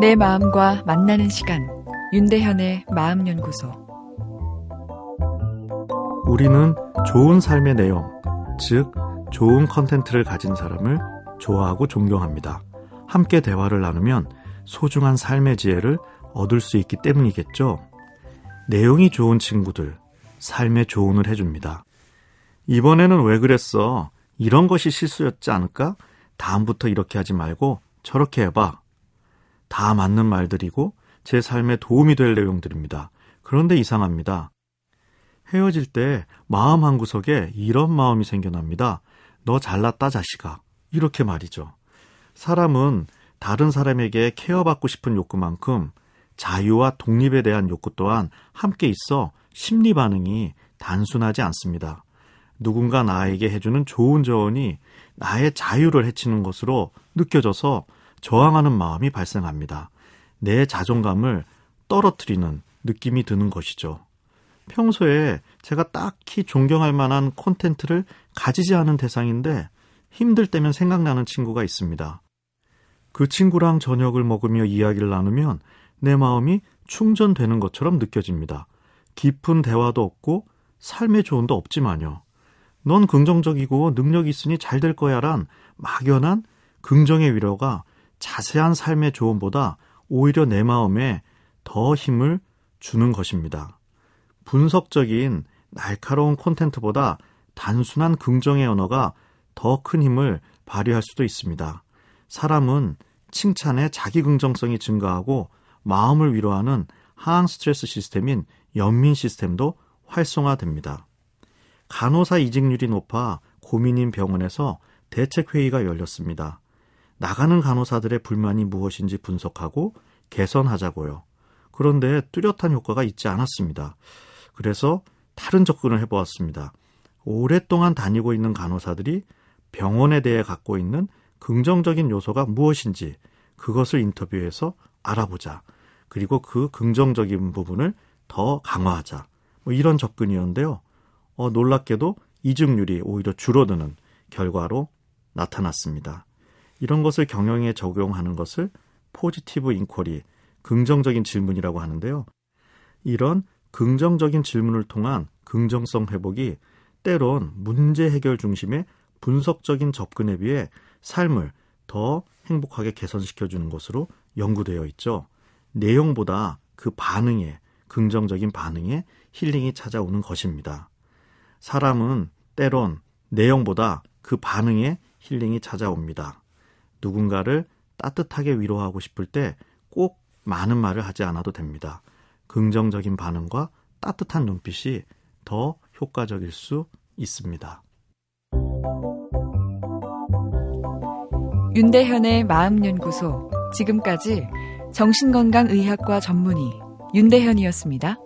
내 마음과 만나는 시간 윤대현의 마음연구소 우리는 좋은 삶의 내용, 즉 좋은 컨텐츠를 가진 사람을 좋아하고 존경합니다. 함께 대화를 나누면 소중한 삶의 지혜를 얻을 수 있기 때문이겠죠. 내용이 좋은 친구들, 삶의 조언을 해줍니다. 이번에는 왜 그랬어? 이런 것이 실수였지 않을까? 다음부터 이렇게 하지 말고 저렇게 해봐. 다 맞는 말들이고 제 삶에 도움이 될 내용들입니다. 그런데 이상합니다. 헤어질 때 마음 한구석에 이런 마음이 생겨납니다. 너 잘났다 자식아. 이렇게 말이죠. 사람은 다른 사람에게 케어받고 싶은 욕구만큼 자유와 독립에 대한 욕구 또한 함께 있어 심리 반응이 단순하지 않습니다. 누군가 나에게 해주는 좋은 조언이 나의 자유를 해치는 것으로 느껴져서 저항하는 마음이 발생합니다. 내 자존감을 떨어뜨리는 느낌이 드는 것이죠. 평소에 제가 딱히 존경할 만한 콘텐츠를 가지지 않은 대상인데 힘들 때면 생각나는 친구가 있습니다. 그 친구랑 저녁을 먹으며 이야기를 나누면 내 마음이 충전되는 것처럼 느껴집니다. 깊은 대화도 없고 삶의 조언도 없지만요. 넌 긍정적이고 능력이 있으니 잘 될 거야 란 막연한 긍정의 위로가 자세한 삶의 조언보다 오히려 내 마음에 더 힘을 주는 것입니다. 분석적인 날카로운 콘텐츠보다 단순한 긍정의 언어가 더 큰 힘을 발휘할 수도 있습니다. 사람은 칭찬에 자기 긍정성이 증가하고 마음을 위로하는 하향 스트레스 시스템인 연민 시스템도 활성화됩니다. 간호사 이직률이 높아 고민인 병원에서 대책회의가 열렸습니다. 나가는 간호사들의 불만이 무엇인지 분석하고 개선하자고요. 그런데 뚜렷한 효과가 있지 않았습니다. 그래서 다른 접근을 해보았습니다. 오랫동안 다니고 있는 간호사들이 병원에 대해 갖고 있는 긍정적인 요소가 무엇인지 그것을 인터뷰해서 알아보자. 그리고 그 긍정적인 부분을 더 강화하자. 뭐 이런 접근이었는데요. 어, 놀랍게도 이직률이 오히려 줄어드는 결과로 나타났습니다. 이런 것을 경영에 적용하는 것을 포지티브 인쿼리, 긍정적인 질문이라고 하는데요. 이런 긍정적인 질문을 통한 긍정성 회복이 때론 문제 해결 중심의 분석적인 접근에 비해 삶을 더 행복하게 개선시켜 주는 것으로 연구되어 있죠. 내용보다 그 반응에, 긍정적인 반응에 힐링이 찾아오는 것입니다. 사람은 때론 내용보다 그 반응에 힐링이 찾아옵니다. 누군가를 따뜻하게 위로하고 싶을 때 꼭 많은 말을 하지 않아도 됩니다. 긍정적인 반응과 따뜻한 눈빛이 더 효과적일 수 있습니다. 윤대현의 마음연구소 지금까지 정신건강의학과 전문의 윤대현이었습니다.